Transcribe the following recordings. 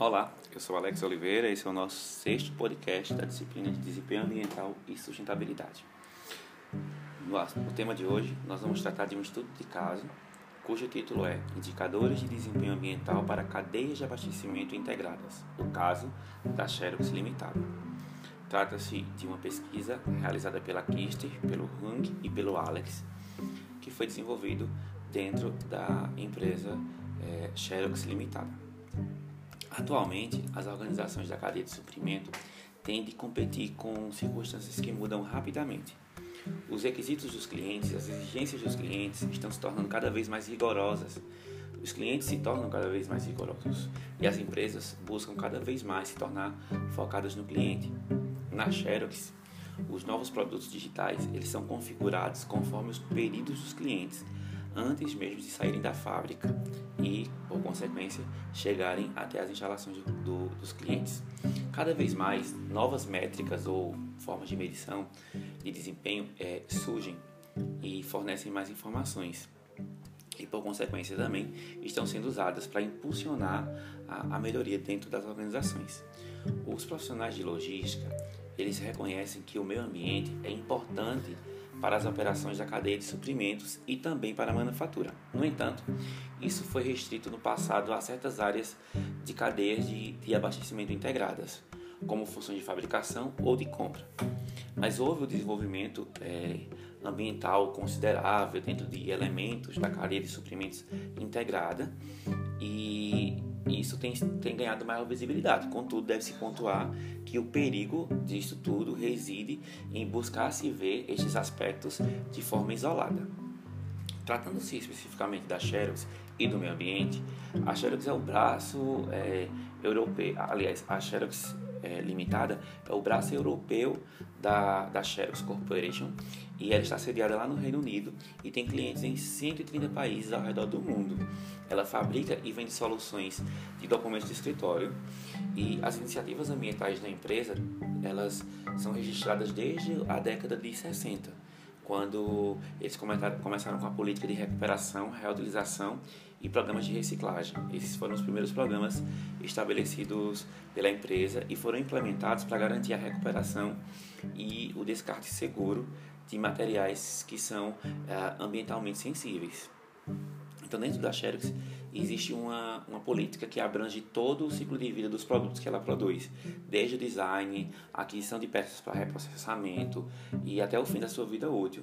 Olá, eu sou Alex Oliveira e esse é o nosso sexto podcast da disciplina de Desempenho Ambiental e Sustentabilidade. No tema de hoje, nós vamos tratar de um estudo de caso cujo título é Indicadores de Desempenho Ambiental para Cadeias de Abastecimento Integradas, o caso da Xerox Limitada. Trata-se de uma pesquisa realizada pela Kister, pelo Hung e pelo Alex, que foi desenvolvido dentro da empresa é, Xerox Limitada. Atualmente, as organizações da cadeia de suprimento têm de competir com circunstâncias que mudam rapidamente. Os requisitos dos clientes, as exigências dos clientes estão se tornando cada vez mais rigorosas. Os clientes se tornam cada vez mais rigorosos e as empresas buscam cada vez mais se tornar focadas no cliente. Na Xerox, os novos produtos digitais eles são configurados conforme os pedidos dos clientes antes mesmo de saírem da fábrica e, por consequência, chegarem até as instalações do, dos clientes. Cada vez mais, novas métricas ou formas de medição de desempenho é, surgem e fornecem mais informações. E, por consequência, também estão sendo usadas para impulsionar a, a melhoria dentro das organizações. Os profissionais de logística, eles reconhecem que o meio ambiente é importante para as operações da cadeia de suprimentos e também para a manufatura. No entanto, isso foi restrito no passado a certas áreas de cadeias de, de abastecimento integradas, como funções de fabricação ou de compra. Mas houve o desenvolvimento é, ambiental considerável dentro de elementos da cadeia de suprimentos integrada e isso tem, tem ganhado maior visibilidade. Contudo, deve-se pontuar que o perigo disso tudo reside em buscar se ver estes aspectos de forma isolada. Tratando-se especificamente da Xerox e do meio ambiente, a Xerox é o braço é, europeu, aliás, a Xerox é, Limitada é o braço europeu da, da Xerox Corporation e ela está sediada lá no Reino Unido e tem clientes em 130 países ao redor do mundo. Ela fabrica e vende soluções de documentos de escritório e as iniciativas ambientais da empresa elas são registradas desde a década de 60, quando eles começaram com a política de recuperação, reutilização e programas de reciclagem. Esses foram os primeiros programas estabelecidos pela empresa e foram implementados para garantir a recuperação e o descarte seguro de materiais que são uh, ambientalmente sensíveis. Então, dentro da Xerox, existe uma, uma política que abrange todo o ciclo de vida dos produtos que ela produz, desde o design, aquisição de peças para reprocessamento e até o fim da sua vida útil.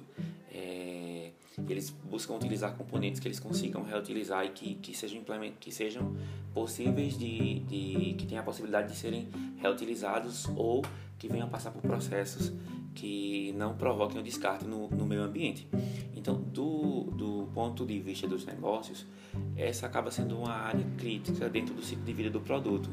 É, eles buscam utilizar componentes que eles consigam reutilizar e que, que, sejam, que sejam possíveis de, de que tenham a possibilidade de serem reutilizados ou que venham a passar por processos que não provoquem o descarte no, no meio ambiente. Então, do, do ponto de vista dos negócios, essa acaba sendo uma área crítica dentro do ciclo de vida do produto,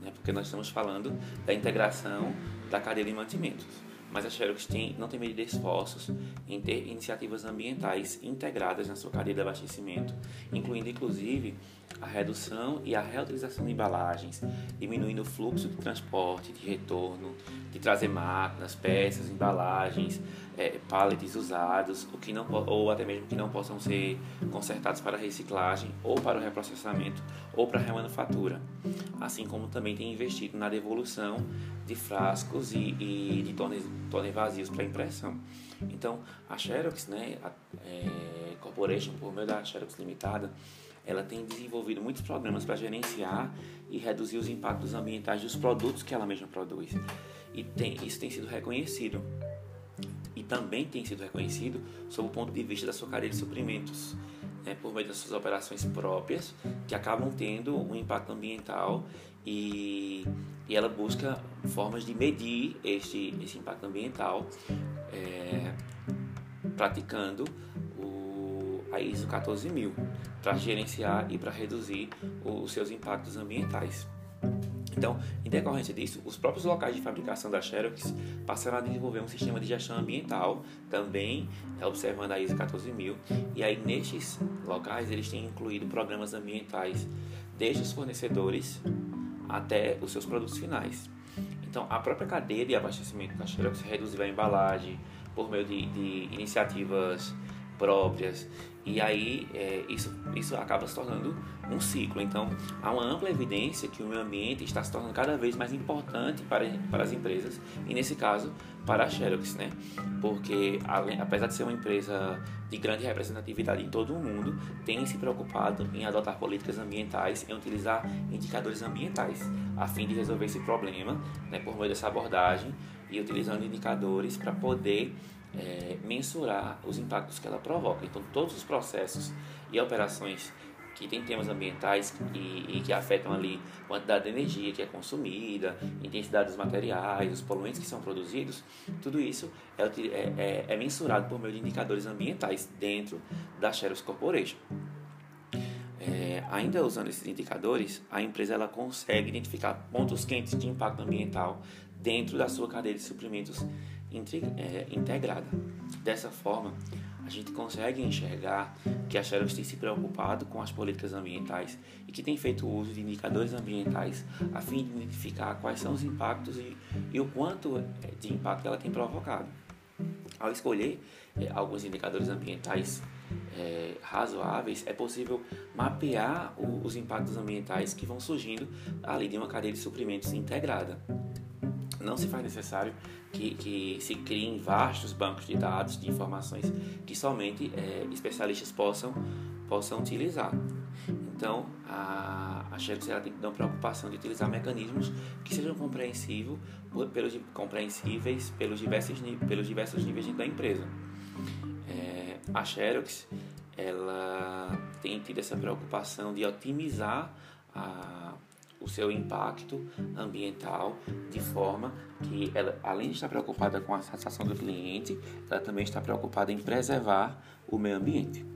né? porque nós estamos falando da integração da cadeia de mantimentos. Mas a Xerox tem, não tem medido esforços em ter iniciativas ambientais integradas na sua cadeia de abastecimento, incluindo inclusive a redução e a reutilização de embalagens, diminuindo o fluxo de transporte, de retorno, de trazer máquinas, peças, embalagens, é, usados, o que não, ou até mesmo que não possam ser consertados para reciclagem, ou para o reprocessamento, ou para a remanufatura. Assim como também tem investido na devolução de frascos e, e de tones vazios para impressão. Então, a Xerox, né, a é, Corporation, por meio da Xerox Limitada, ela tem desenvolvido muitos programas para gerenciar e reduzir os impactos ambientais dos produtos que ela mesma produz. E tem, isso tem sido reconhecido. Também tem sido reconhecido sob o ponto de vista da sua cadeia de suprimentos, né, por meio das suas operações próprias, que acabam tendo um impacto ambiental e, e ela busca formas de medir este, esse impacto ambiental, é, praticando a ISO 14000 para gerenciar e para reduzir os seus impactos ambientais. Então, em decorrência disso, os próprios locais de fabricação da Xerox passaram a desenvolver um sistema de gestão ambiental, também é, observando a ISO 14000, e aí nestes locais eles têm incluído programas ambientais, desde os fornecedores até os seus produtos finais. Então, a própria cadeia de abastecimento da Xerox reduziu a embalagem por meio de, de iniciativas próprias E aí é, isso, isso acaba se tornando um ciclo. Então há uma ampla evidência que o meio ambiente está se tornando cada vez mais importante para, para as empresas, e nesse caso para a Xerox, né? Porque apesar de ser uma empresa de grande representatividade em todo o mundo, tem se preocupado em adotar políticas ambientais e utilizar indicadores ambientais a fim de resolver esse problema, né, por meio dessa abordagem e utilizando indicadores para poder é, mensurar os impactos que ela provoca. Então, todos os processos e operações que têm temas ambientais e, e, que afetam ali a quantidade de energia que é consumida, intensidade dos materiais, os poluentes que são produzidos, tudo isso é, é, é, é mensurado por meio de indicadores ambientais dentro da Xerox Corporation. É, ainda usando esses indicadores, a empresa ela consegue identificar pontos quentes de impacto ambiental dentro da sua cadeia de suprimentos é, integrada. Dessa forma, a gente consegue enxergar que a Xerox tem se preocupado com as políticas ambientais e que tem feito uso de indicadores ambientais a fim de identificar quais são os impactos e, e o quanto é, de impacto ela tem provocado. Ao escolher é, alguns indicadores ambientais é, razoáveis, é possível mapear o, os impactos ambientais que vão surgindo ali de uma cadeia de suprimentos integrada não se faz necessário que, que se criem vastos bancos de dados, de informações que somente é, especialistas possam, possam utilizar. Então, a, a Xerox tem que ter uma preocupação de utilizar mecanismos que sejam compreensíveis pelos, compreensíveis pelos, diversos, pelos diversos níveis da empresa. É, a Xerox ela tem tido essa preocupação de otimizar a o seu impacto ambiental de forma que ela, além de estar preocupada com a satisfação do cliente, ela também está preocupada em preservar o meio ambiente.